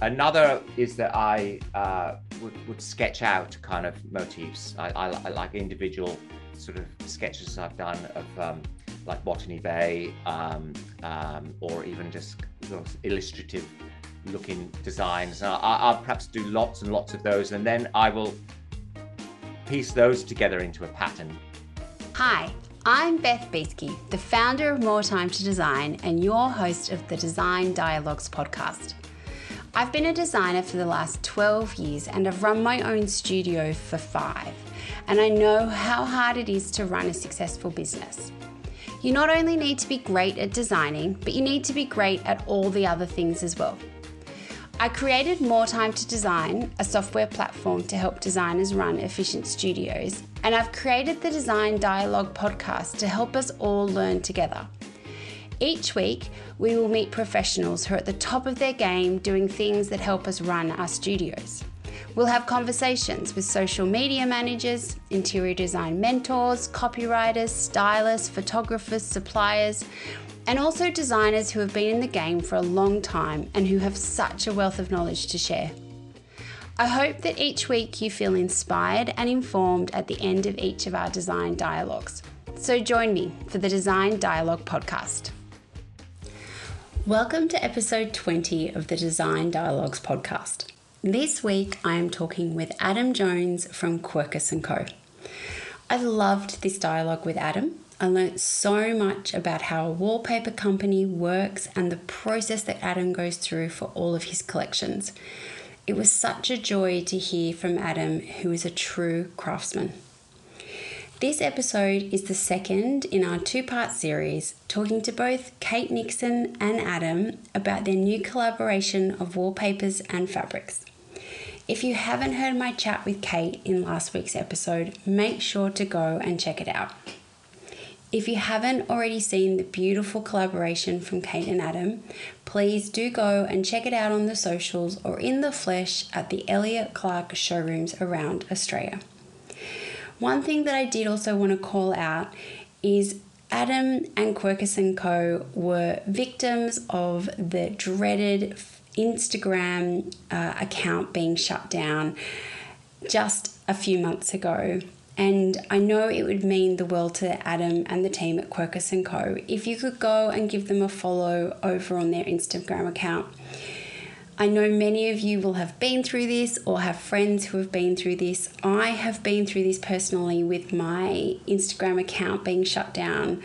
Another is that I uh, would, would sketch out kind of motifs. I, I, I, like individual sort of sketches I've done of um, like Botany Bay um, um, or even just illustrative looking designs. I, I'll perhaps do lots and lots of those and then I will piece those together into a pattern. Hi, I'm Beth Beesky, the founder of More Time to Design and your host of the Design Dialogues podcast. I've been a designer for the last 12 years and I've run my own studio for five. And I know how hard it is to run a successful business. You not only need to be great at designing, but you need to be great at all the other things as well. I created More Time to Design, a software platform to help designers run efficient studios, and I've created the Design Dialogue podcast to help us all learn together. Each week, we will meet professionals who are at the top of their game doing things that help us run our studios. We'll have conversations with social media managers, interior design mentors, copywriters, stylists, photographers, suppliers, and also designers who have been in the game for a long time and who have such a wealth of knowledge to share. I hope that each week you feel inspired and informed at the end of each of our design dialogues. So join me for the Design Dialogue podcast. Welcome to episode 20 of the Design Dialogues podcast. This week I am talking with Adam Jones from Quercus & Co. I loved this dialogue with Adam. I learnt so much about how a wallpaper company works and the process that Adam goes through for all of his collections. It was such a joy to hear from Adam, who is a true craftsman. This episode is the second in our two part series, talking to both Kate Nixon and Adam about their new collaboration of wallpapers and fabrics. If you haven't heard my chat with Kate in last week's episode, make sure to go and check it out. If you haven't already seen the beautiful collaboration from Kate and Adam, please do go and check it out on the socials or in the flesh at the Elliott Clark showrooms around Australia. One thing that I did also want to call out is Adam and Quercus & Co. were victims of the dreaded Instagram uh, account being shut down just a few months ago. And I know it would mean the world to Adam and the team at Quercus & Co. if you could go and give them a follow over on their Instagram account. I know many of you will have been through this or have friends who have been through this. I have been through this personally with my Instagram account being shut down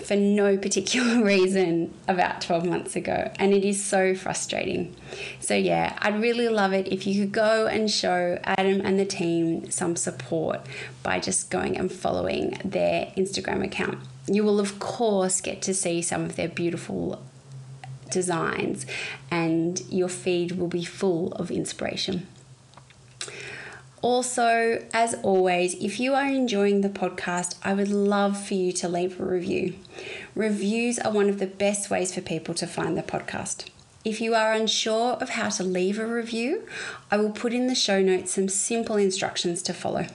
for no particular reason about 12 months ago, and it is so frustrating. So, yeah, I'd really love it if you could go and show Adam and the team some support by just going and following their Instagram account. You will, of course, get to see some of their beautiful designs, and your feed will be full of inspiration. Also, as always, if you are enjoying the podcast, I would love for you to leave a review. Reviews are one of the best ways for people to find the podcast. If you are unsure of how to leave a review, I will put in the show notes some simple instructions to follow.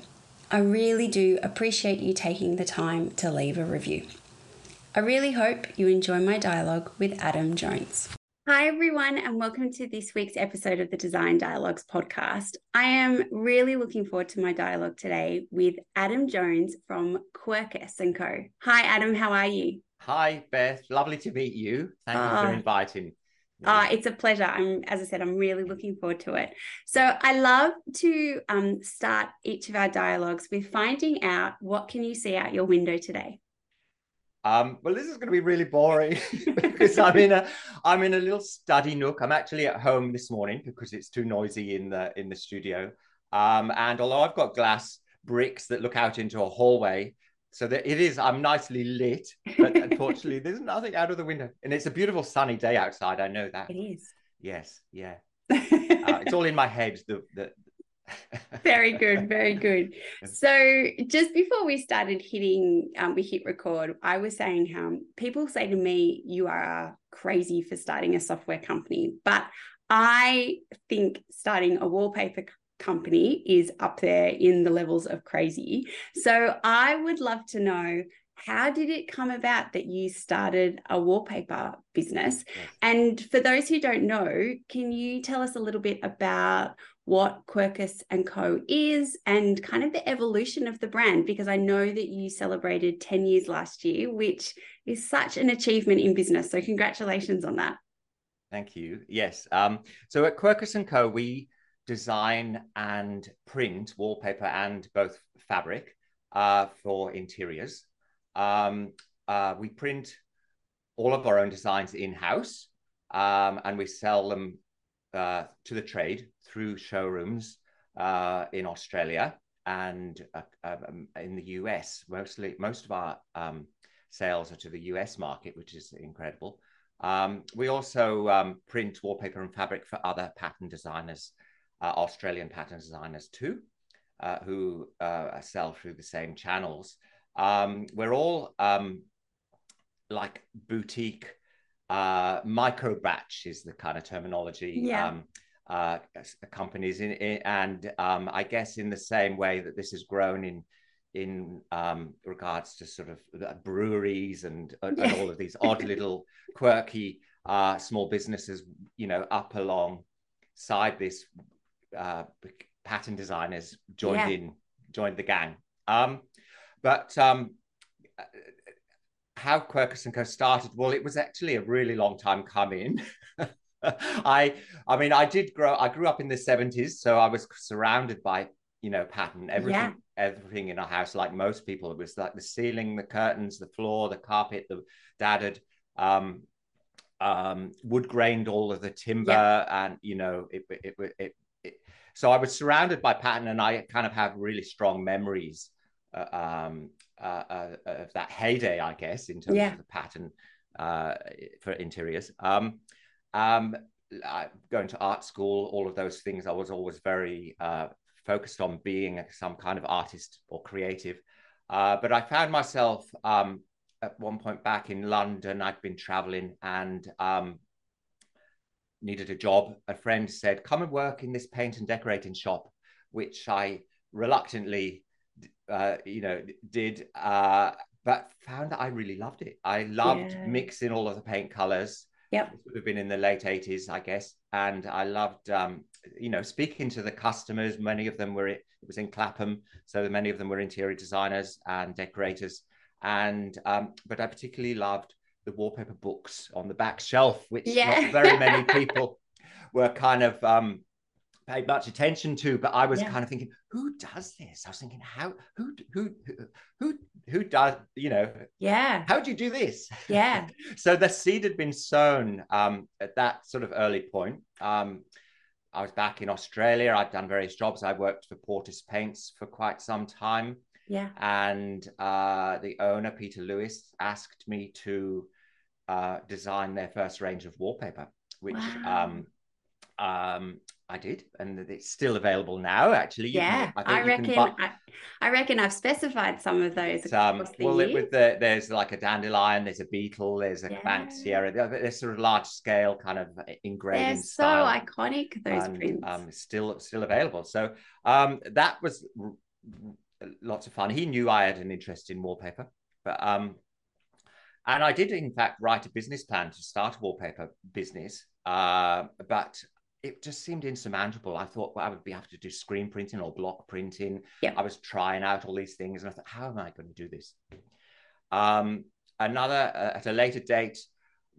I really do appreciate you taking the time to leave a review. I really hope you enjoy my dialogue with Adam Jones. Hi, everyone, and welcome to this week's episode of the Design Dialogues podcast. I am really looking forward to my dialogue today with Adam Jones from Quercus & Co. Hi, Adam, how are you? Hi, Beth. Lovely to meet you. Thank you for ah. inviting. Uh, it's a pleasure. I'm, as I said, I'm really looking forward to it. So I love to um, start each of our dialogues with finding out what can you see out your window today. Um, well, this is going to be really boring because I'm in a I'm in a little study nook. I'm actually at home this morning because it's too noisy in the in the studio. Um, and although I've got glass bricks that look out into a hallway, so that it is I'm nicely lit, but unfortunately there's nothing out of the window. And it's a beautiful sunny day outside. I know that. It is. Yes. Yeah. uh, it's all in my head. The the very good very good so just before we started hitting um, we hit record i was saying how people say to me you are crazy for starting a software company but i think starting a wallpaper company is up there in the levels of crazy so i would love to know how did it come about that you started a wallpaper business? Yes. And for those who don't know, can you tell us a little bit about what Quercus and Co is and kind of the evolution of the brand? Because I know that you celebrated 10 years last year, which is such an achievement in business. So congratulations on that. Thank you. Yes. Um, so at Quercus and Co, we design and print wallpaper and both fabric uh, for interiors. Um, uh, we print all of our own designs in house um, and we sell them uh, to the trade through showrooms uh, in Australia and uh, um, in the US. Mostly, most of our um, sales are to the US market, which is incredible. Um, we also um, print wallpaper and fabric for other pattern designers, uh, Australian pattern designers too, uh, who sell through the same channels. Um, we're all um, like boutique, uh, micro batch is the kind of terminology. Yeah. Um, uh, companies in, in and um, I guess in the same way that this has grown in in um, regards to sort of breweries and, and all of these odd little quirky uh, small businesses, you know, up alongside this uh, pattern designers joined yeah. in, joined the gang. Um, but um, how Quercus and Co started, well, it was actually a really long time coming. I, I mean, I did grow. I grew up in the seventies, so I was surrounded by you know pattern everything yeah. everything in our house like most people it was like the ceiling the curtains the floor the carpet the dad had um um wood grained all of the timber yeah. and you know it it, it it, it so i was surrounded by pattern and i kind of have really strong memories uh, um uh, uh, of that heyday i guess in terms yeah. of the pattern uh for interiors um um going to art school all of those things i was always very uh focused on being some kind of artist or creative. Uh, but I found myself um, at one point back in London. I'd been traveling and um, needed a job. A friend said, "Come and work in this paint and decorating shop," which I reluctantly, uh, you know, did. Uh, but found that I really loved it. I loved yeah. mixing all of the paint colors. Yep. It would have been in the late 80s, I guess. And I loved um, you know, speaking to the customers, many of them were, it was in Clapham. So many of them were interior designers and decorators. And, um, but I particularly loved the wallpaper books on the back shelf, which yeah. not very many people were kind of um, paid much attention to. But I was yeah. kind of thinking, who does this? I was thinking, how, who, who, who, who does, you know, yeah, how do you do this? Yeah. so the seed had been sown um, at that sort of early point. Um, I was back in Australia. I'd done various jobs. I worked for Porter's Paints for quite some time. Yeah. And uh, the owner, Peter Lewis, asked me to uh, design their first range of wallpaper, which wow. um, um, I did, and it's still available now. Actually, yeah, can, I, I reckon. Buy... I, I, reckon I've specified some of those. Um, well, it, with the there's like a dandelion, there's a beetle, there's a yeah. Banksia. They're sort of large scale kind of engraving They're so iconic. Those and, prints. Um, still still available. So um, that was lots of fun. He knew I had an interest in wallpaper, but um, and I did in fact write a business plan to start a wallpaper business. Uh, but it just seemed insurmountable. I thought well, I would be able to do screen printing or block printing. Yeah. I was trying out all these things, and I thought, how am I going to do this? Um, another uh, at a later date,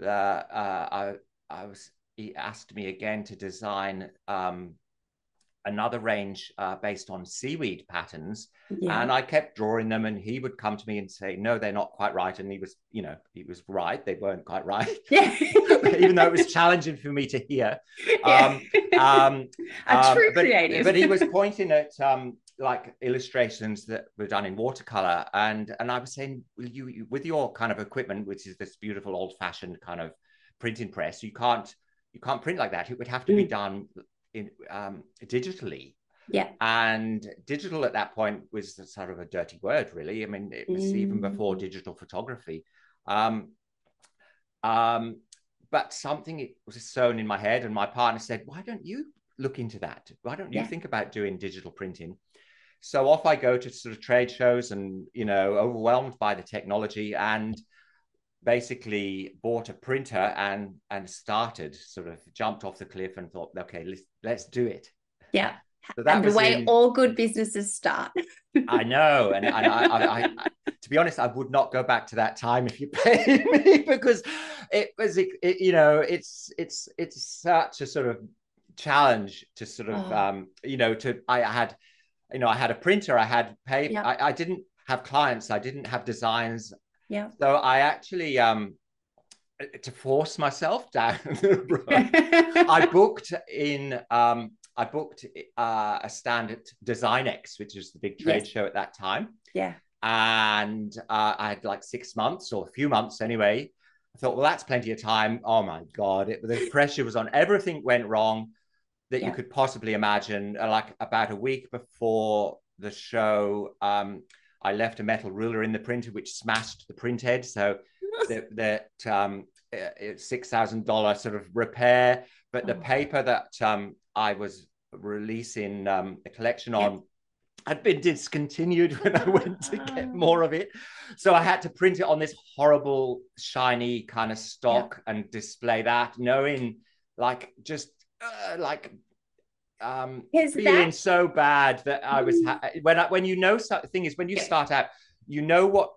uh, uh, I I was he asked me again to design um, another range uh, based on seaweed patterns yeah. and i kept drawing them and he would come to me and say no they're not quite right and he was you know he was right they weren't quite right yeah. even though it was challenging for me to hear yeah. um, um, a um, true but, creative but he was pointing at um, like illustrations that were done in watercolor and and i was saying you, you with your kind of equipment which is this beautiful old fashioned kind of printing press you can't you can't print like that it would have to mm. be done in um, digitally. Yeah. And digital at that point was sort of a dirty word, really. I mean, it was mm. even before digital photography. Um, um, but something it was sown in my head, and my partner said, "Why don't you look into that? Why don't you yeah. think about doing digital printing?" so off I go to sort of trade shows and you know overwhelmed by the technology and basically bought a printer and and started sort of jumped off the cliff and thought okay let's let's do it yeah so and the way in, all good businesses start i know and, and I, I, I, to be honest i would not go back to that time if you paid me because it was it, it, you know it's it's it's such a sort of challenge to sort of oh. um you know to i had you know i had a printer i had paper. I, I didn't have clients i didn't have designs yeah. So I actually um to force myself down the road, I booked in um I booked uh, a stand at Designex, which was the big trade yes. show at that time. Yeah. And uh, I had like six months or a few months anyway. I thought, well, that's plenty of time. Oh my God, it, the pressure was on. Everything went wrong that yeah. you could possibly imagine. Like about a week before the show, um, I left a metal ruler in the printer, which smashed the print head. So that, that um, six thousand dollar sort of repair, but the oh. paper that um, I was releasing um, a collection on. Yep. Had been discontinued when I went to get ah. more of it. So I had to print it on this horrible, shiny kind of stock yep. and display that, knowing like just uh, like um, feeling that... so bad that I was ha- when I, when you know the thing is when you start out, you know what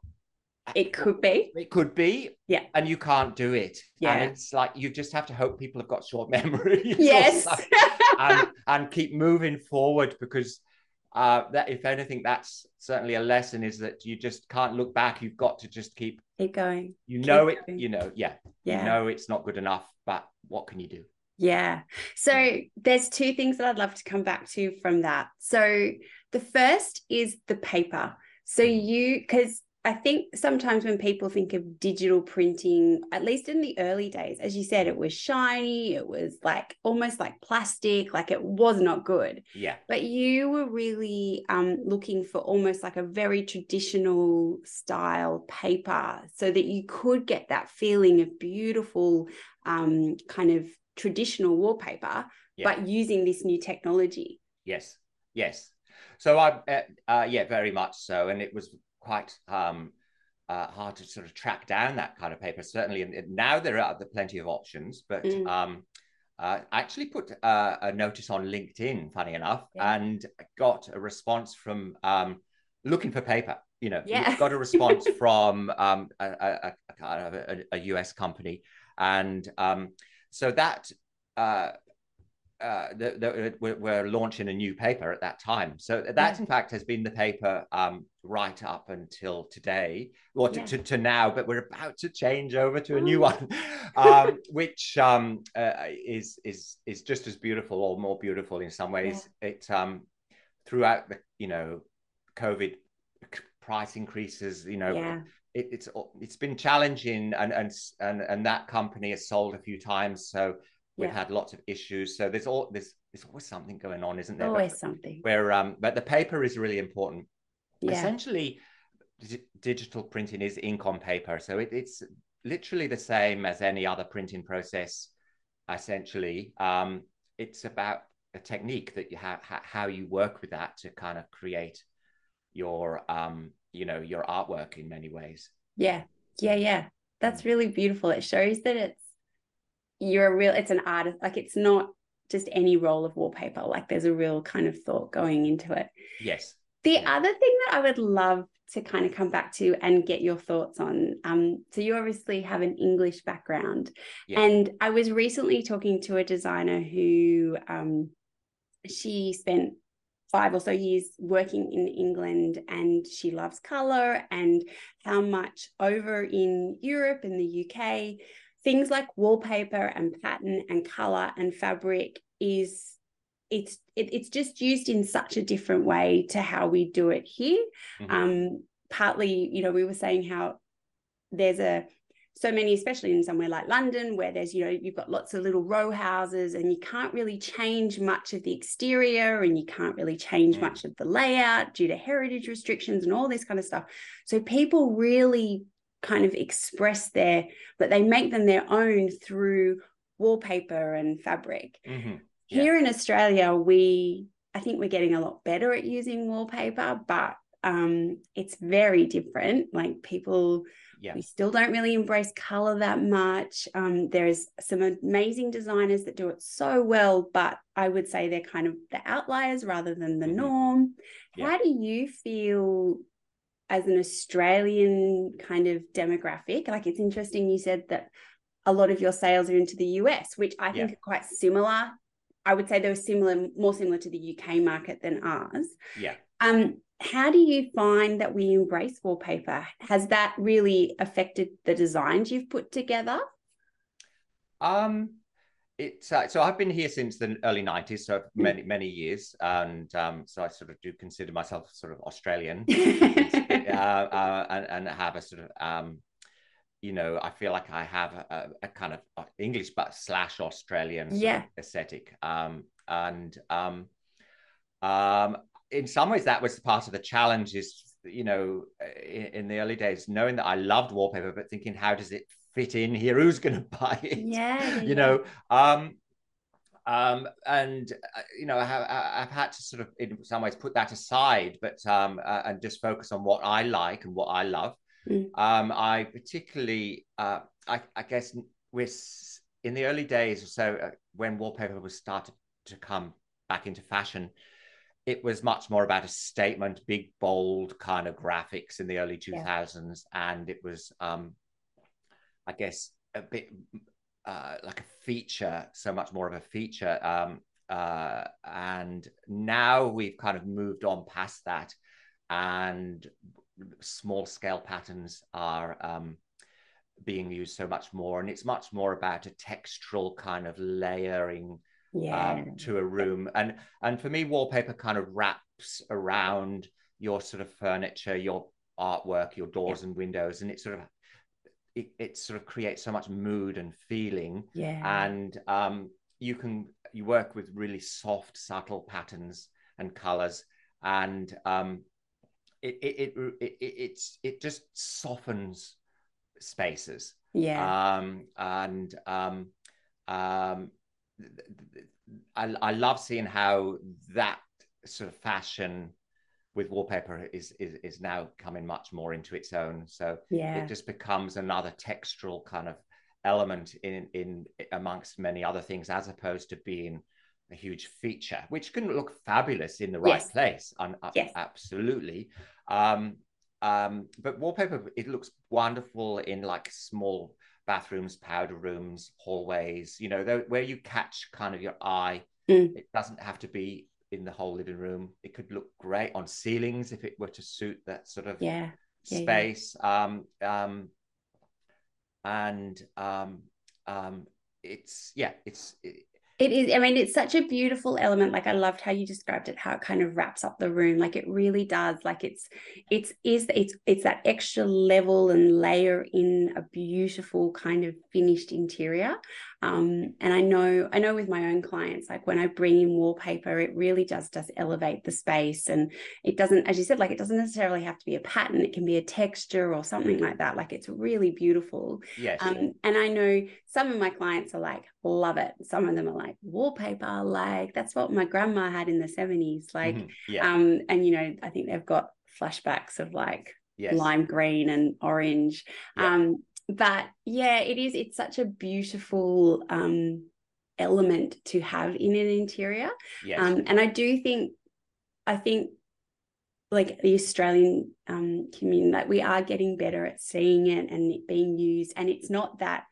it could be. It could be. Yeah. And you can't do it. Yeah. And it's like you just have to hope people have got short memory. Yes. and, and keep moving forward because uh, that if anything, that's certainly a lesson is that you just can't look back. You've got to just keep keep going. You know keep it, going. you know, yeah. Yeah. You know it's not good enough, but what can you do? Yeah. So there's two things that I'd love to come back to from that. So the first is the paper. So mm-hmm. you, because I think sometimes when people think of digital printing, at least in the early days, as you said, it was shiny, it was like almost like plastic, like it was not good. Yeah. But you were really um, looking for almost like a very traditional style paper so that you could get that feeling of beautiful um, kind of traditional wallpaper, yeah. but using this new technology. Yes, yes. So I, uh, uh, yeah, very much so, and it was quite um, uh, hard to sort of track down that kind of paper. Certainly, and now there are plenty of options, but mm. um, uh, I actually put uh, a notice on LinkedIn, funny enough, yeah. and got a response from um, looking for paper. You know, yeah. got a response from um, a, a, a, a, US company, and um, so that uh, uh, the, the, we're, we're, launching a new paper at that time. So that, yeah. in fact, has been the paper um, right up until today, or to, yeah. to, to, now. But we're about to change over to a new one, um, which um, uh, is is is just as beautiful or more beautiful in some ways. Yeah. It um, throughout the you know COVID price increases, you know, it, it's it's been challenging, and and and and that company has sold a few times, so we've yeah. had lots of issues. So there's all there's there's always something going on, isn't there? Always but, something. Where um, but the paper is really important. Yeah. Essentially, d- digital printing is ink on paper, so it, it's literally the same as any other printing process. Essentially, um, it's about a technique that you have how you work with that to kind of create your um you know your artwork in many ways. Yeah. Yeah yeah. that's mm. really beautiful. It shows that it's you're a real it's an artist like it's not just any roll of wallpaper like there's a real kind of thought going into it. Yes. The other thing that i would love to kind of come back to and get your thoughts on um so you obviously have an english background yeah. and i was recently talking to a designer who um she spent five or so years working in England and she loves color and how much over in Europe and the UK things like wallpaper and pattern and color and fabric is it's it, it's just used in such a different way to how we do it here mm-hmm. um partly you know we were saying how there's a so many, especially in somewhere like London, where there's, you know, you've got lots of little row houses and you can't really change much of the exterior and you can't really change much of the layout due to heritage restrictions and all this kind of stuff. So people really kind of express their, but they make them their own through wallpaper and fabric. Mm-hmm. Yeah. Here in Australia, we I think we're getting a lot better at using wallpaper, but um, it's very different. Like people, yeah. we still don't really embrace color that much. Um, there's some amazing designers that do it so well, but I would say they're kind of the outliers rather than the mm-hmm. norm. Yeah. How do you feel as an Australian kind of demographic? Like it's interesting you said that a lot of your sales are into the US, which I think yeah. are quite similar. I would say they're similar, more similar to the UK market than ours. Yeah. Um, how do you find that we embrace wallpaper? Has that really affected the designs you've put together? Um, it's uh, so I've been here since the early '90s, so hmm. many many years, and um, so I sort of do consider myself sort of Australian, uh, uh, and, and have a sort of um, you know, I feel like I have a, a kind of uh, English but slash Australian yeah. aesthetic, um, and um, um, in some ways that was part of the challenge is you know in, in, the early days knowing that i loved wallpaper but thinking how does it fit in here who's going to buy it yeah you yeah. know um um and uh, you know I have, I've had to sort of in some ways put that aside but um uh, and just focus on what i like and what i love mm. um i particularly uh i, I guess we're in the early days or so uh, when wallpaper was started to come back into fashion it was much more about a statement, big, bold kind of graphics in the early 2000s. Yeah. And it was, um, I guess, a bit uh, like a feature, so much more of a feature. Um, uh, and now we've kind of moved on past that. And small scale patterns are um, being used so much more. And it's much more about a textural kind of layering yeah. um, to a room. And and for me, wallpaper kind of wraps around your sort of furniture, your artwork, your doors yeah. and windows, and it sort of it, it sort of creates so much mood and feeling. Yeah. And um, you can you work with really soft, subtle patterns and colors, and um, it, it it it it's it just softens spaces. Yeah. Um, and um, um, I, I love seeing how that sort of fashion with wallpaper is, is is now coming much more into its own. So yeah. it just becomes another textural kind of element in in amongst many other things, as opposed to being a huge feature, which can look fabulous in the right yes. place. Yes. absolutely. Um, um, but wallpaper, it looks wonderful in like small bathrooms, powder rooms, hallways, you know, where you catch kind of your eye. Mm. It doesn't have to be in the whole living room. It could look great on ceilings if it were to suit that sort of yeah. space. Yeah, yeah. Um, um, and um, um, it's yeah, it's it, it is, I mean, it's such a beautiful element. Like I loved how you described it, how it kind of wraps up the room. Like it really does. Like it's it's is it's it's that extra level and layer in a beautiful kind of finished interior. Um, and I know, I know with my own clients, like when I bring in wallpaper, it really does just does elevate the space. And it doesn't, as you said, like it doesn't necessarily have to be a pattern. It can be a texture or something like that. Like it's really beautiful. Yes. Um, and I know some of my clients are like, love it. Some of them are like, wallpaper, like that's what my grandma had in the 70s. Like, mm-hmm. yeah. um, and you know, I think they've got flashbacks of like yes. lime green and orange. Yeah. Um, but yeah, it is. It's such a beautiful um, element to have in an interior. Yes. Um, and I do think, I think, like the Australian um, community, like we are getting better at seeing it and it being used. And it's not that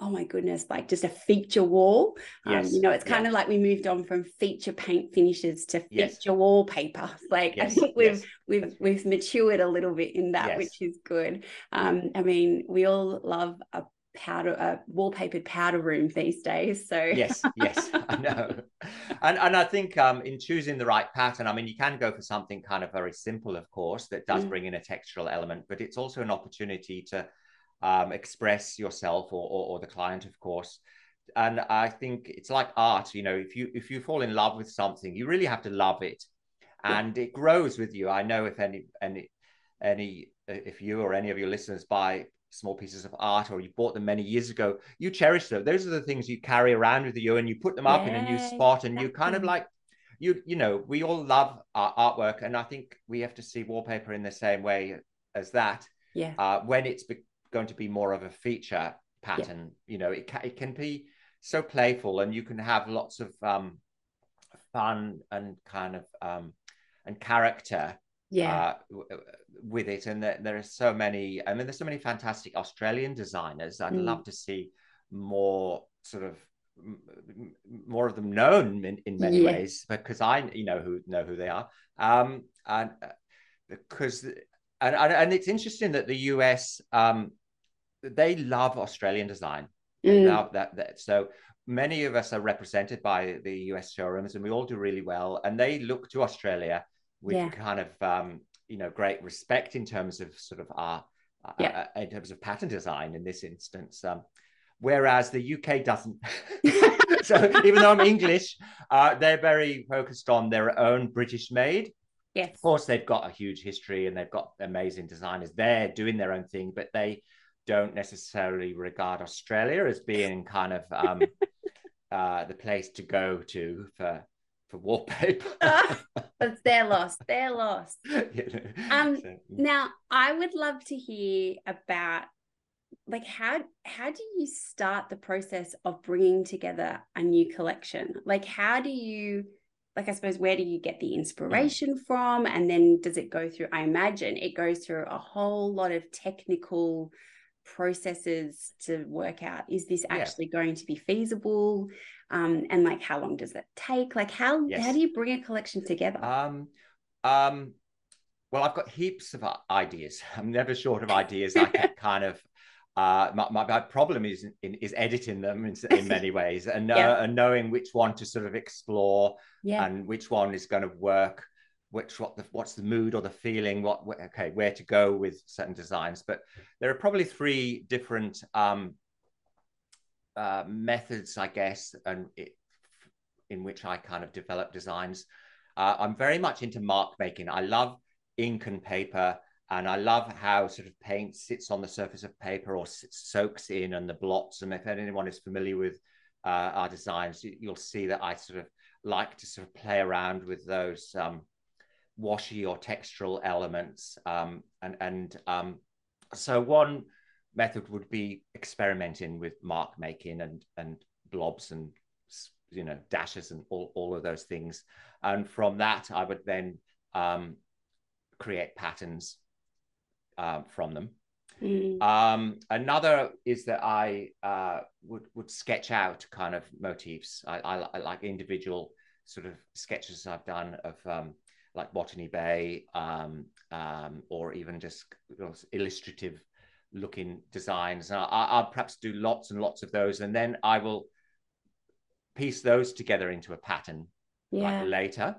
oh my goodness, like just a feature wall. Um, yes. Um, you know, it's kind of like we moved on from feature paint finishes to feature yes. wallpaper. Like. I think we've we've we've matured a little bit in that, which is good. Um, I mean, we all love a powder a wallpapered powder room these days so yes yes i know and and i think um in choosing the right pattern i mean you can go for something kind of very simple of course that does mm. bring in a textural element but it's also an opportunity to um, express yourself or, or, or the client, of course. And I think it's like art, you know, if you if you fall in love with something, you really have to love it, and it grows with you. I know if any any any if you or any of your listeners buy small pieces of art or you bought them many years ago, you cherish them. Those are the things you carry around with you and you put them up yeah, in a new spot and you kind of like you you know we all love our artwork, and I think we have to see wallpaper in the same way as that. Yeah. Uh, when it's be- going to be more of a feature pattern, yeah. you know, it can, it can be so playful, and you can have lots of um, fun and kind of um, and character yeah uh, with it and there, there, are so many i mean there's so many fantastic australian designers i'd mm. love to see more sort of more of them known in, in many yeah. ways because I you know who know who they are um and because uh, and, and it's interesting that the US um they love Australian design mm. love that, that so many of us are represented by the US showrooms and we all do really well and they look to Australia with yeah. kind of um you know great respect in terms of sort of our yeah. uh, in terms of pattern design in this instance um whereas the UK doesn't. so even though I'm English, uh, they're very focused on their own British made. Yes. Of course, they've got a huge history and they've got amazing designers They're doing their own thing, but they don't necessarily regard Australia as being kind of um, uh, the place to go to for for wallpaper. But their loss. Their loss. Yeah. Um, so, now, I would love to hear about like how how do you start the process of bringing together a new collection like how do you like i suppose where do you get the inspiration mm. from and then does it go through i imagine it goes through a whole lot of technical processes to work out is this actually yeah. going to be feasible um and like how long does it take like how yes. how do you bring a collection together um um well i've got heaps of ideas i'm never short of ideas i can kind of uh, my, my, problem is in, is editing them in, in many ways and, uh, yeah. and knowing which one to sort of explore yeah. and which one is going to work which what the, what's the mood or the feeling what okay where to go with certain designs but there are probably three different um, uh, methods i guess and it, in which i kind of develop designs uh, i'm very much into mark making i love ink and paper and I love how sort of paint sits on the surface of paper or soaks in and the blots. And if anyone is familiar with uh, our designs, you'll see that I sort of like to sort of play around with those um, washy or textural elements. Um, and and um, so one method would be experimenting with mark making and and blobs and you know dashes and all, all of those things. And from that, I would then um, create patterns uh, from them. Mm. Um, another is that I uh, would would sketch out kind of motifs. I, I, I, like individual sort of sketches I've done of um, like Botany Bay, um, um, or even just you know, illustrative looking designs. And I, will perhaps do lots and lots of those, and then I will piece those together into a pattern yeah. like later,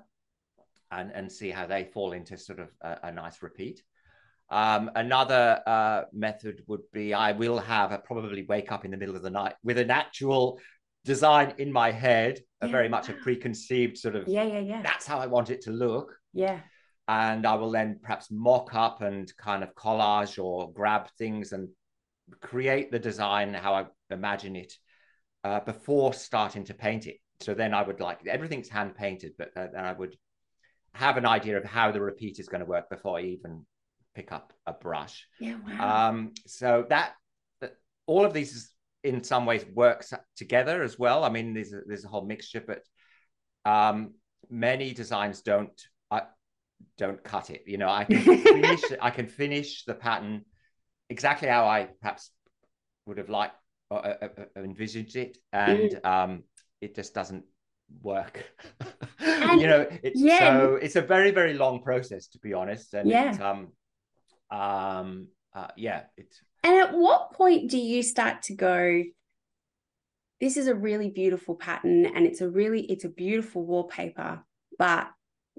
and and see how they fall into sort of a, a nice repeat. Um, another uh, method would be I will have a probably wake up in the middle of the night with an actual design in my head, yeah. very much a preconceived sort of yeah, yeah, yeah. That's how I want it to look. Yeah. And I will then perhaps mock up and kind of collage or grab things and create the design how I imagine it uh, before starting to paint it. So then I would like everything's hand painted, but uh, then I would have an idea of how the repeat is going to work before I even pick up a brush. Yeah, wow. Um, so that, that all of these in some ways works together as well. I mean, there's a, there's a whole mixture, but um, many designs don't I, don't cut it. You know, I can finish I can finish the pattern exactly how I perhaps would have liked or uh, uh, uh envisaged it, and mm. um, it just doesn't work. you know, it's yeah. so it's a very very long process to be honest, and yeah. um, um uh, yeah it's and at what point do you start to go this is a really beautiful pattern and it's a really it's a beautiful wallpaper but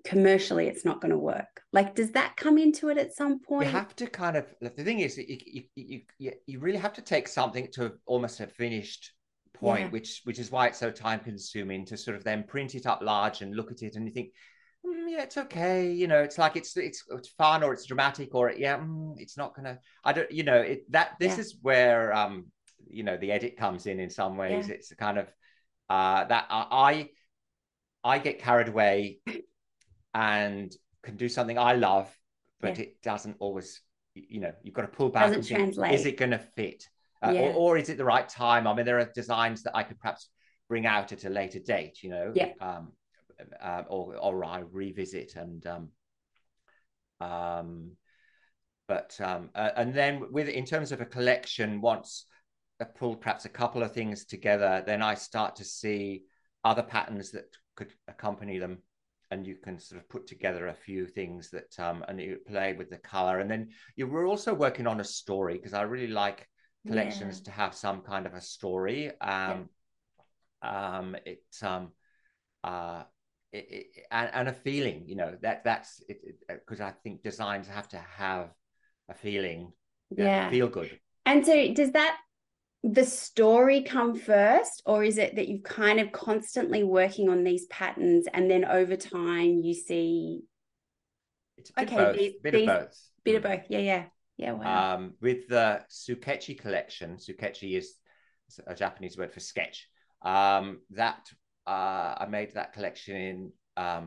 commercially it's not going to work like does that come into it at some point you have to kind of the thing is you you, you, you really have to take something to almost a finished point yeah. which which is why it's so time consuming to sort of then print it up large and look at it and you think mm, yeah, it's okay. You know, it's like it's it's it's fun or it's dramatic or yeah, mm, it's not gonna. I don't. You know, it that this yeah. is where um you know the edit comes in in some ways. Yeah. It's kind of uh that I I get carried away and can do something I love, but Yeah. it doesn't always, you know, you've got to pull back. Doesn't and think, translate. Is it going to fit? Uh, Yeah. or, or is it the right time? I mean, there are designs that I could perhaps bring out at a later date, you know, Yeah. um, uh, or or I revisit and um, um, but um, uh, and then with in terms of a collection, once I pulled perhaps a couple of things together, then I start to see other patterns that could accompany them, and you can sort of put together a few things that um, and you play with the color, and then you were also working on a story because I really like collections Yeah. to have some kind of a story. Um, um, it um, uh, it, it, and, and a feeling, you know, that that's it because I think designs have to have a feeling, they have to Yeah. feel good. And so does that the story come first or is it that you're kind of constantly working on these patterns and then over time you see It's a bit Okay, of both. these- bit these- of both. bit of both? Yeah, yeah. Yeah, wow. Um, with the Sukechi collection, Sukechi is a Japanese word for sketch. Um, that uh, I made that collection in um,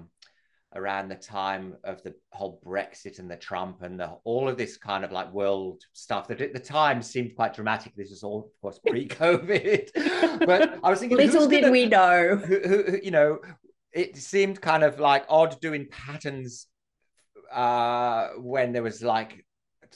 around the time of the whole Brexit and the Trump and the, all of this kind of like world stuff that at the time seemed quite dramatic. This was all, of course, pre-COVID, but I was thinking, Little did gonna- we know. who, who, who- you know, it seemed kind of like odd doing patterns uh, when there was like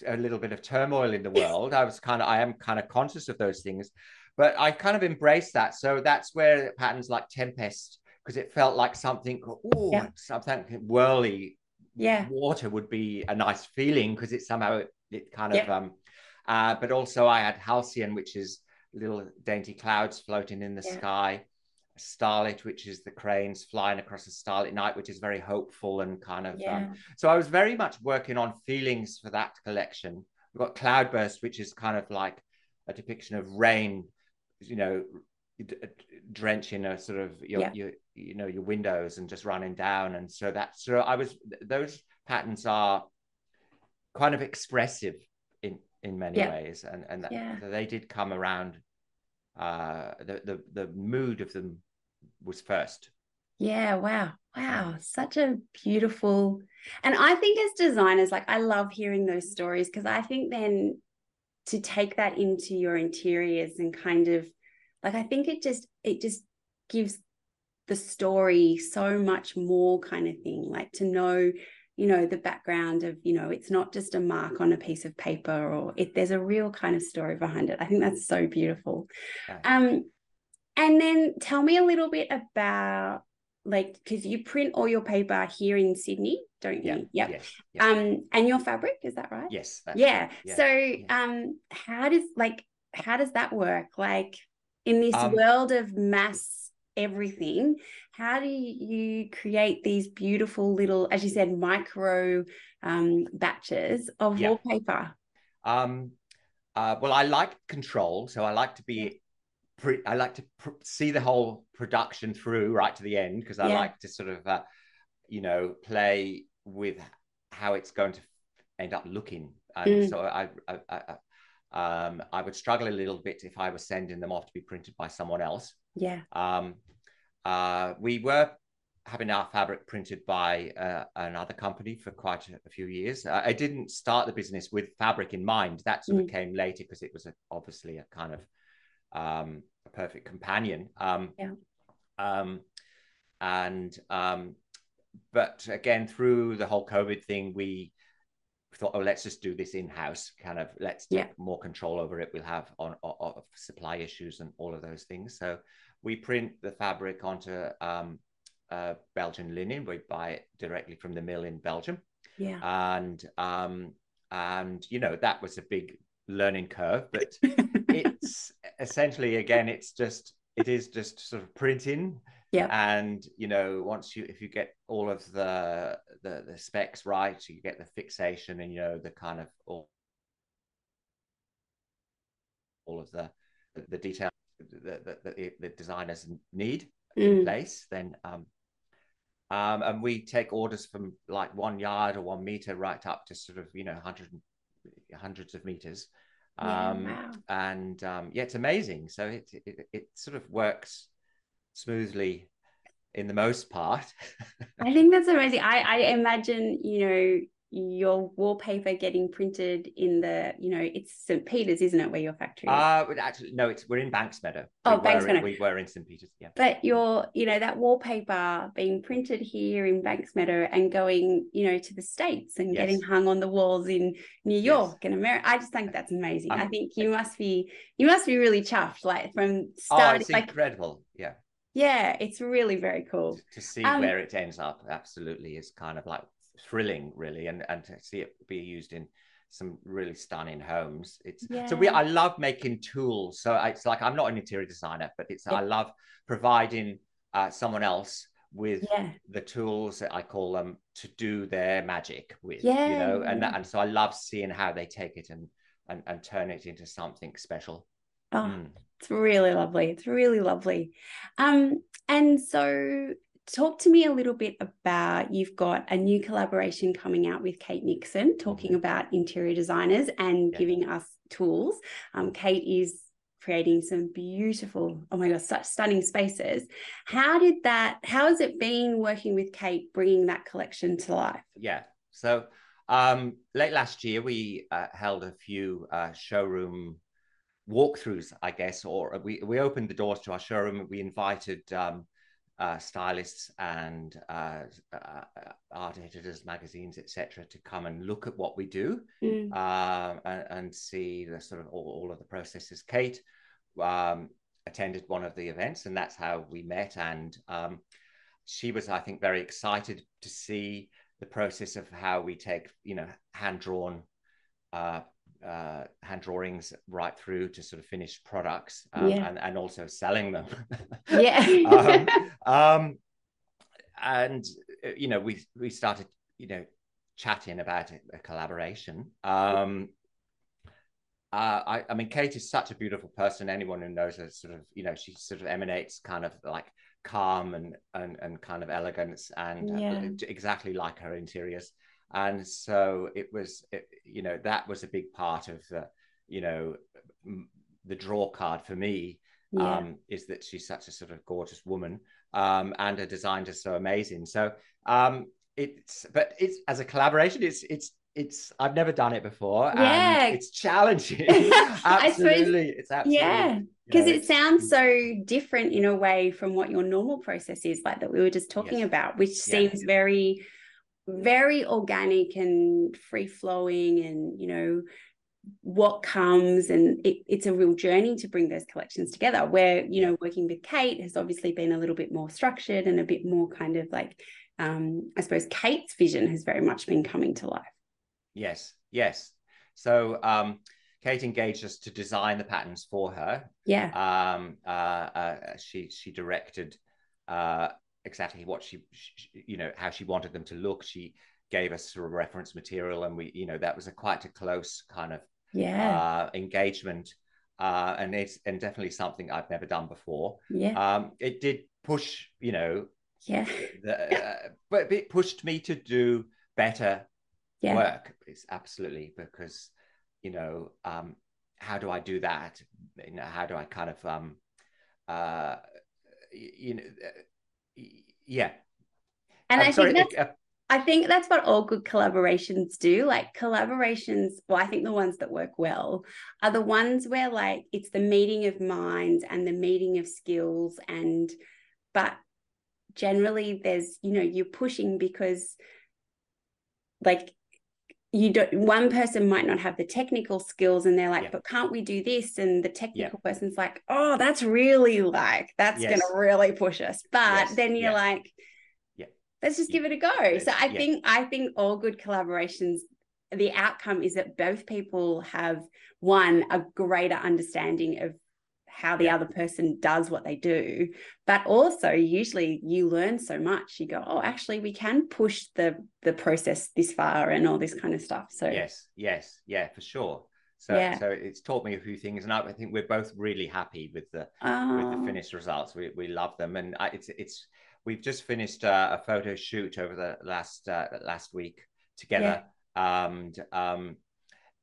a little bit of turmoil in the world. I was kind of, I am kind of conscious of those things, but I kind of embraced that. So that's where patterns like Tempest, because it felt like something, oh, Yeah. something whirly Yeah. water would be a nice feeling because it somehow it, it kind of Yeah. um uh but also I had halcyon which is little dainty clouds floating in the Yeah. sky starlit which is the cranes flying across a starlit night which is very hopeful and kind of Yeah. um, so I was very much working on feelings for that collection we've got cloudburst which is kind of like a depiction of rain you know d- drenching a sort of your, Yeah. your you know your windows and just running down and so that so i was those patterns are kind of expressive in in many Yeah. ways and and that- Yeah. they did come around uh the, the the mood of them was first Yeah, wow. Wow, such a beautiful. And I think as designers, like I love hearing those stories because I think then to take that into your interiors and kind of like I think it just it just gives the story so much more kind of thing like to know you know the background of you know it's not just a mark on a piece of paper or if there's a real kind of story behind it. I think that's so beautiful. Um and then tell me a little bit about like because you print all your paper here in sydney don't yeah you yep yes yes, um and your fabric is that right yes yeah. yeah. So, um, how does like how does that work? Like in this Um, world of mass everything, how do you create these beautiful little, as you said, micro um, batches of Yeah. wallpaper? Um, uh, well, I like control, so I like to be. Pre- I like to pr- see the whole production through right to the end because I Yeah. like to sort of, uh, you know, play with how it's going to end up looking. And Mm. so I, I, I, um, I would struggle a little bit if I was sending them off to be printed by someone else. Yeah. Um, uh, we were having our fabric printed by uh, another company for quite a, a few years. Uh, I didn't start the business with fabric in mind. That sort of Mm. came later because it was a, obviously a kind of um, a perfect companion. Um, Yeah. Um, and um, but again, through the whole COVID thing, we thought, oh, let's just do this in house. Kind of let's take Yeah. more control over it. We'll have on, on, on supply issues and all of those things. So we print the fabric onto um, uh, Belgian linen. We buy it directly from the mill in Belgium, Yeah. and um, and you know that was a big learning curve. But it's essentially again, it's just it is just sort of printing. Yeah. And you know, once you if you get all of the the, the specs right, you get the fixation and you know the kind of all, all of the the detail that the, the, the designers need in Mm. place, then um, um, and we take orders from like one yard or one meter right up to sort of you know hundred hundreds of meters. Yeah, Um, wow. And um, yeah, it's amazing. So it, it it sort of works smoothly in the most part. I think that's amazing. I, I imagine, you know, your wallpaper getting printed in the, you know, it's St. Peter's, isn't it, where your factory is? Uh, actually, no, it's we're in Banksmeadow. Oh, we Banksmeadow. Were, we were in St. Peter's, yeah. But your, you know, that wallpaper being printed here in Banksmeadow and going, you know, to the States and Yes. getting hung on the walls in New York and America. I just think that's amazing. I Um, think you must be, you must be really chuffed, like from Oh, starting, it's like, incredible. Yeah. yeah, it's really very cool. To see Um, where it ends up absolutely is kind of like thrilling, really. And, and to see it be used in some really stunning homes. It's so we I love making tools. So it's like I'm not an interior designer, but it's Yeah. I love providing uh, someone else with Yeah. the tools that I call them to do their magic with, Yeah, you know, and and so I love seeing how they take it and and, and turn it into something special. Oh, Mm. It's really lovely. It's really lovely. Um, and so talk to me a little bit about you've got a new collaboration coming out with Kate Nixon, talking about interior designers and Mm-hmm. Yeah. giving us tools. Um, Kate is creating some beautiful, oh my gosh, such stunning spaces. How did that, how has it been working with Kate, bringing that collection to life? Yeah. So um, late last year, we uh, held a few uh, showroom walkthroughs, I guess, or we, we opened the doors to our showroom. We invited um, uh, stylists and uh, uh, art editors, magazines, etc., to come and look at what we do Mm, um, and, and see the sort of all, all of the processes. Kate um, attended one of the events, and that's how we met. And um, she was, I think, very excited to see the process of how we take, you know, hand drawn. Uh, hand drawings right through to sort of finished products um, Yeah. and, and also selling them. Yeah. um, um, and you know, we we started, you know, chatting about a collaboration. Um, uh, I, I mean, Kate is such a beautiful person. Anyone who knows her, sort of, you know, she sort of emanates kind of like calm and and, and kind of elegance, and uh, Yeah. exactly like her interiors. And so it was, it, you know, that was a big part of the, you know, the draw card for me yeah. um, is that she's such a sort of gorgeous woman um, and her designs are so amazing. So um, it's, but it's as a collaboration, it's it's it's I've never done it before. Yeah. it's challenging. Absolutely, it's absolutely Yeah, you because know, it sounds so different in a way from what your normal process is, like that we were just talking about, which Yeah. seems very, very organic and free flowing, and you know what comes, and it, it's a real journey to bring those collections together. Where you know working with Kate has obviously been a little bit more structured and a bit more kind of like, um, I suppose Kate's vision has very much been coming to life. Yes, yes. So um, Kate engaged us to design the patterns for her. Yeah, um, uh, uh, she she directed uh, exactly what she, she, you know, how she wanted them to look. She gave us sort of reference material, and we, you know, that was a quite a close kind of yeah, uh, engagement, uh, and it's and definitely something I've never done before. yeah, Um, it did push, you know, yeah, the, uh, but it pushed me to do better yeah, work. It's absolutely because, you know, um, how do I do that? You know, how do I kind of, um, uh, you know, yeah. and I'm I sorry, think that's uh, I think that's what all good collaborations do. Like collaborations, well, I think the ones that work well are the ones where like it's the meeting of minds and the meeting of skills and but generally there's, you know, you're pushing because like you don't one person might not have the technical skills and they're like Yeah. but can't we do this and the technical person's like oh that's really like that's Yes. gonna really push us but Yes, then you're yeah. like Yeah. let's just Yeah. give it a go so i Yeah. think i think all good collaborations the outcome is that both people have one a greater understanding of how the Yeah. other person does what they do but also usually you learn so much you go oh actually we can push the the process this far and all this kind of stuff so yes, yes, yeah, for sure. So, Yeah. so it's taught me a few things, and I, think we're both really happy with the with oh, the finished results. We we love them, and I, it's it's we've just finished uh, a photo shoot over the last uh, last week together, and um,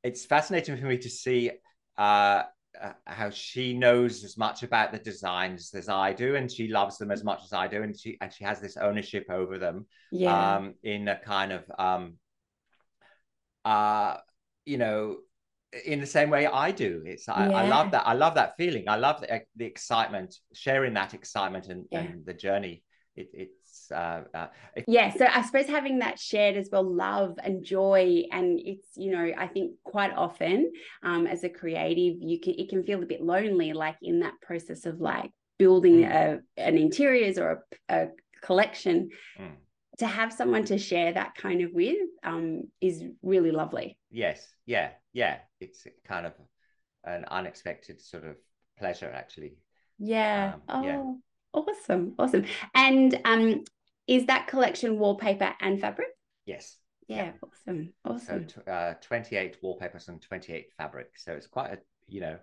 it's fascinating for me to see uh, uh, how she knows as much about the designs as I do, and she loves them as much as I do, and she and she has this ownership over them. Yeah. Um, in a kind of um, uh, you know, in the same way I do. It's I, I love that. I love that feeling. I love the, the excitement, sharing that excitement and, yeah. and the journey. It, it's uh, uh, yeah. So I suppose having that shared as well, love and joy, and it's you know I think quite often um, as a creative, you can it can feel a bit lonely, like in that process of like building mm. a, an interiors or a, a collection. Mm to have someone to share that kind of with um, is really lovely. Yes, yeah, yeah. It's kind of an unexpected sort of pleasure, actually. Yeah. Um, oh, yeah. awesome, awesome. And um, is that collection wallpaper and fabric? Yes. Yeah, awesome, awesome. So, uh, twenty-eight wallpapers and twenty-eight fabric. So it's quite a you know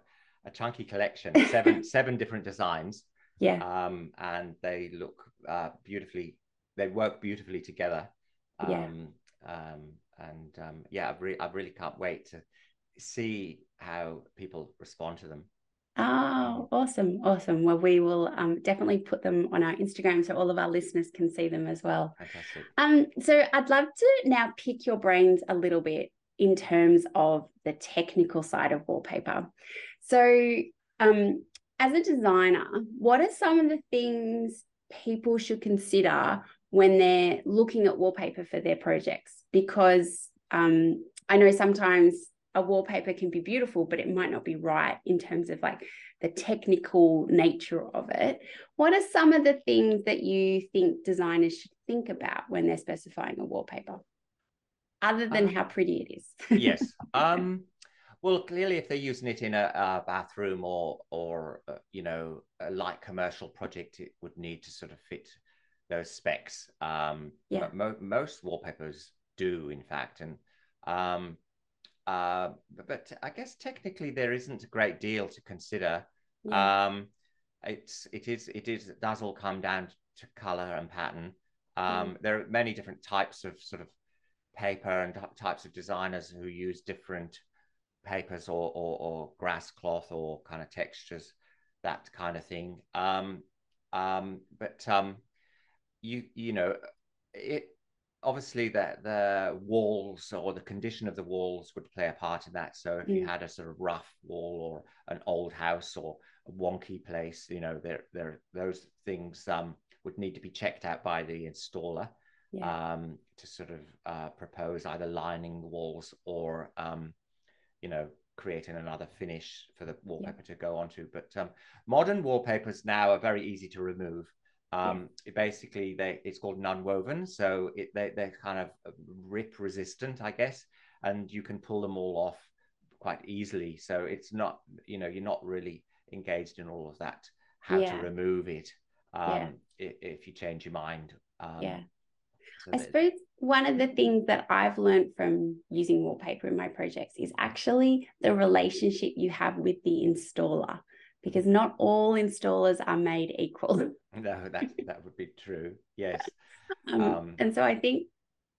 a chunky collection. Seven seven different designs. Yeah. Um, and they look uh, beautifully they work beautifully together. Um, yeah. Um, and um, yeah, I, re- I really can't wait to see how people respond to them. Oh, awesome. Awesome. Well, we will um, definitely put them on our Instagram so all of our listeners can see them as well. Fantastic. Um, so I'd love to now pick your brains a little bit in terms of the technical side of wallpaper. So, um, as a designer, what are some of the things people should consider when they're looking at wallpaper for their projects because um, I know sometimes a wallpaper can be beautiful, but it might not be right in terms of like the technical nature of it. What are some of the things that you think designers should think about when they're specifying a wallpaper, other than um, how pretty it is? yes. Um, well, clearly, if they're using it in a, a bathroom or or uh, you know a light commercial project, it would need to sort of fit those specs. Um, yeah. Mo- most wallpapers do, in fact, and um, uh, but, but, I guess technically there isn't a great deal to consider. Yeah. Um, it's it is it is it does all come down to color and pattern. Um, mm. There are many different types of sort of paper and types of designers who use different papers or, or, or grass cloth or kind of textures, that kind of thing. Um, um, but um, you you know it obviously the the walls or the condition of the walls would play a part in that so if mm. you had a sort of rough wall or an old house or a wonky place you know there there those things um would need to be checked out by the installer yeah. um to sort of uh, propose either lining the walls or um you know creating another finish for the wallpaper yeah. to go onto but um modern wallpapers now are very easy to remove um, yeah. basically, they it's called non-woven, so it, they they're kind of rip resistant, I guess, and you can pull them all off quite easily. So it's not you know you're not really engaged in all of that how yeah. to remove it um, yeah. if you change your mind. Um, yeah. So I suppose one of the things that I've learned from using wallpaper in my projects is actually the relationship you have with the installer because not all installers are made equal. No, that that would be true. Yes. Um, um, and so I think,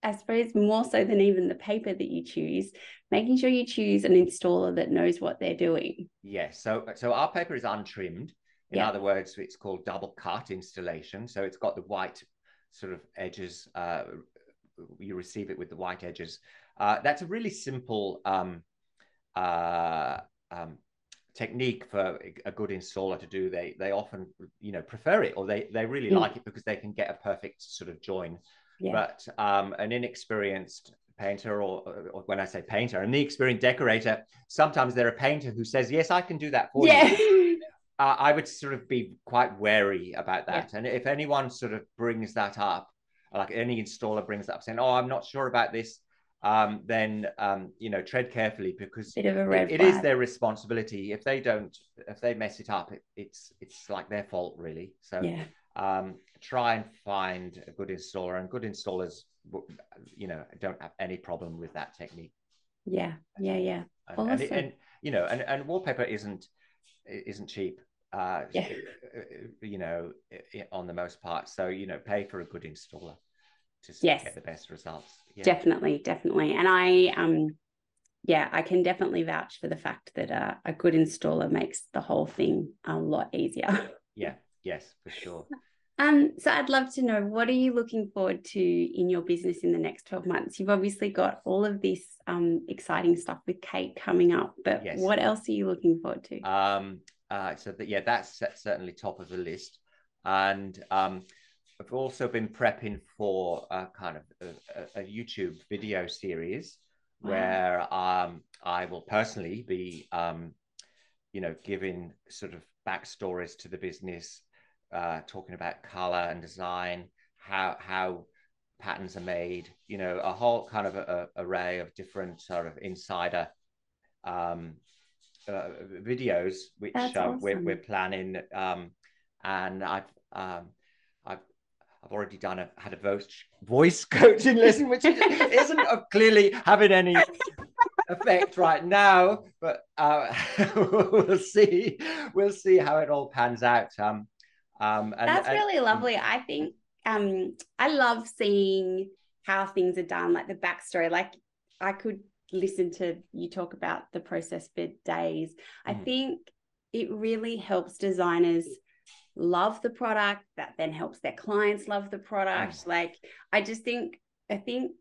I suppose, more so than even the paper that you choose, making sure you choose an installer that knows what they're doing. Yes. So so our paper is untrimmed. In yeah. other words, it's called double cut installation. So it's got the white sort of edges. Uh, you receive it with the white edges. Uh, that's a really simple um, uh, um, technique for a good installer to do they they often you know prefer it or they they really mm. like it because they can get a perfect sort of join yeah. but um, an inexperienced painter or, or, when i say painter an inexperienced decorator sometimes they're a painter who says yes i can do that for yeah. you uh, i would sort of be quite wary about that yeah. and if anyone sort of brings that up like any installer brings that up saying oh i'm not sure about this um, then um, you know tread carefully because it, it is their responsibility. If they don't, if they mess it up, it, it's it's like their fault really. So yeah. um, try and find a good installer, and good installers, you know, don't have any problem with that technique. Yeah, yeah, yeah. And, awesome. and, and you know, and, and wallpaper isn't isn't cheap. Uh, yeah. you know, on the most part. So you know, pay for a good installer to yes. get the best results. Yeah. Definitely, definitely. And I um yeah, I can definitely vouch for the fact that uh, a good installer makes the whole thing a lot easier. Yeah, yes, for sure. Um, so I'd love to know what are you looking forward to in your business in the next 12 months? You've obviously got all of this um, exciting stuff with Kate coming up, but yes. what else are you looking forward to? Um, uh, so that, yeah, that's certainly top of the list. And um, I've also been prepping for a kind of a, a YouTube video series wow. where um, I will personally be, um, you know, giving sort of backstories to the business, uh, talking about color and design, how how patterns are made, you know, a whole kind of a, a array of different sort of insider um, uh, videos, which uh, awesome. we're, we're planning. Um, and I've um, I've I've already done a had a voice voice coaching lesson, which isn't clearly having any effect right now, but uh, we'll see. We'll see how it all pans out. Um, um, and, That's really and, lovely. I think um, I love seeing how things are done, like the backstory. Like I could listen to you talk about the process for days. I mm. think it really helps designers love the product that then helps their clients love the product mm. like i just think i think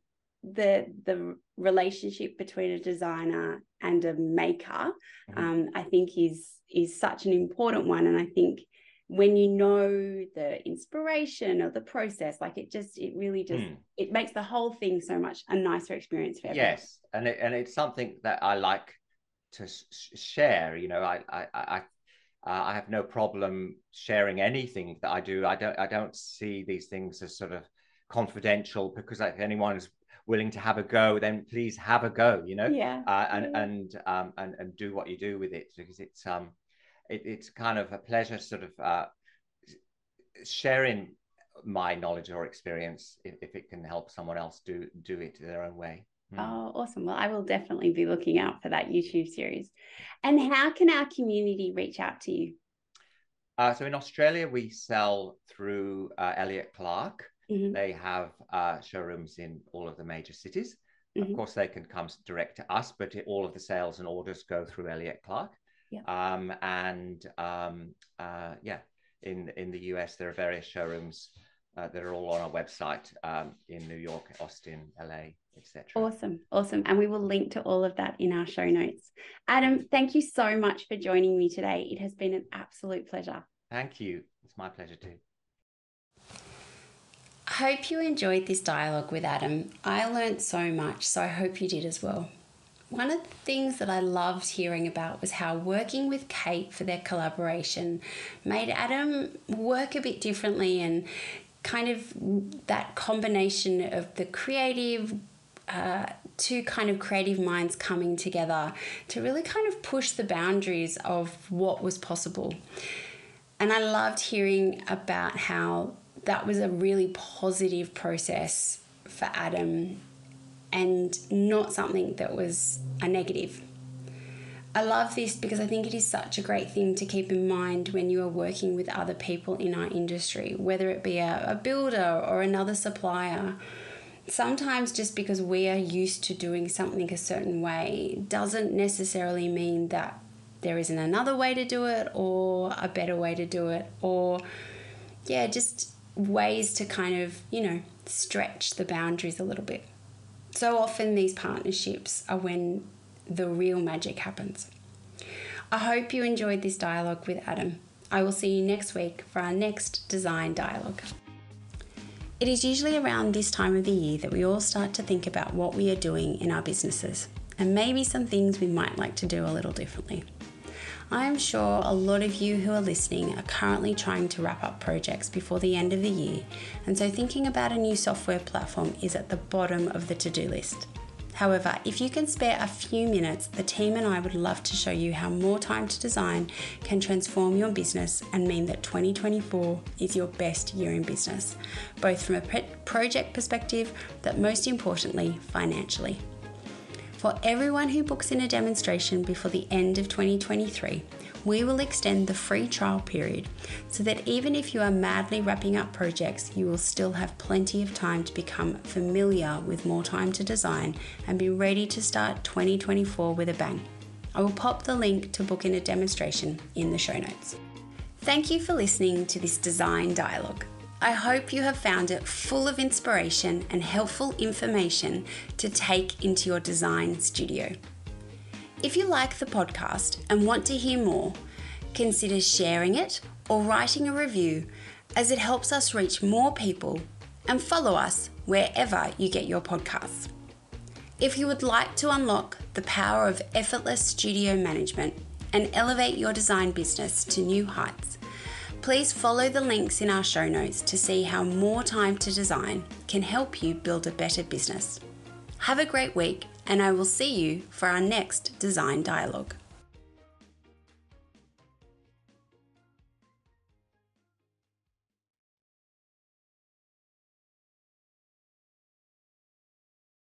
the the relationship between a designer and a maker mm. um, i think is is such an important one and i think when you know the inspiration or the process like it just it really just mm. it makes the whole thing so much a nicer experience for everyone yes and it, and it's something that i like to sh- share you know i i i uh, I have no problem sharing anything that I do. I don't I don't see these things as sort of confidential because if anyone is willing to have a go, then please have a go. You know, yeah, uh, and yeah. and um and and do what you do with it because it's um it, it's kind of a pleasure sort of uh, sharing my knowledge or experience if, if it can help someone else do do it their own way. Hmm. Oh, awesome. Well, I will definitely be looking out for that YouTube series. And how can our community reach out to you? Uh, so in Australia, we sell through uh, Elliott Clark. Mm-hmm. They have uh, showrooms in all of the major cities. Mm-hmm. Of course, they can come direct to us, but all of the sales and orders go through Elliott Clark. Yeah. Um, and um, uh, yeah, in in the US, there are various showrooms uh, that are all on our website um, in New York, Austin, LA, etc. Awesome, awesome, and we will link to all of that in our show notes. Adam, thank you so much for joining me today. It has been an absolute pleasure. Thank you. It's my pleasure too. I hope you enjoyed this dialogue with Adam. I learned so much, so I hope you did as well. One of the things that I loved hearing about was how working with Kate for their collaboration made Adam work a bit differently and kind of that combination of the creative uh, two kind of creative minds coming together to really kind of push the boundaries of what was possible. And I loved hearing about how that was a really positive process for Adam and not something that was a negative. I love this because I think it is such a great thing to keep in mind when you are working with other people in our industry, whether it be a, a builder or another supplier. Sometimes just because we are used to doing something a certain way doesn't necessarily mean that there isn't another way to do it or a better way to do it or yeah, just ways to kind of, you know, stretch the boundaries a little bit. So often these partnerships are when the real magic happens. I hope you enjoyed this dialogue with Adam. I will see you next week for our next design dialogue. It is usually around this time of the year that we all start to think about what we are doing in our businesses and maybe some things we might like to do a little differently. I am sure a lot of you who are listening are currently trying to wrap up projects before the end of the year, and so thinking about a new software platform is at the bottom of the to do list. However, if you can spare a few minutes, the team and I would love to show you how more time to design can transform your business and mean that 2024 is your best year in business, both from a project perspective, but most importantly, financially. For everyone who books in a demonstration before the end of 2023, we will extend the free trial period so that even if you are madly wrapping up projects, you will still have plenty of time to become familiar with more time to design and be ready to start 2024 with a bang. I will pop the link to book in a demonstration in the show notes. Thank you for listening to this design dialogue. I hope you have found it full of inspiration and helpful information to take into your design studio. If you like the podcast and want to hear more, consider sharing it or writing a review as it helps us reach more people and follow us wherever you get your podcasts. If you would like to unlock the power of effortless studio management and elevate your design business to new heights, please follow the links in our show notes to see how more time to design can help you build a better business. Have a great week and I will see you for our next design dialogue.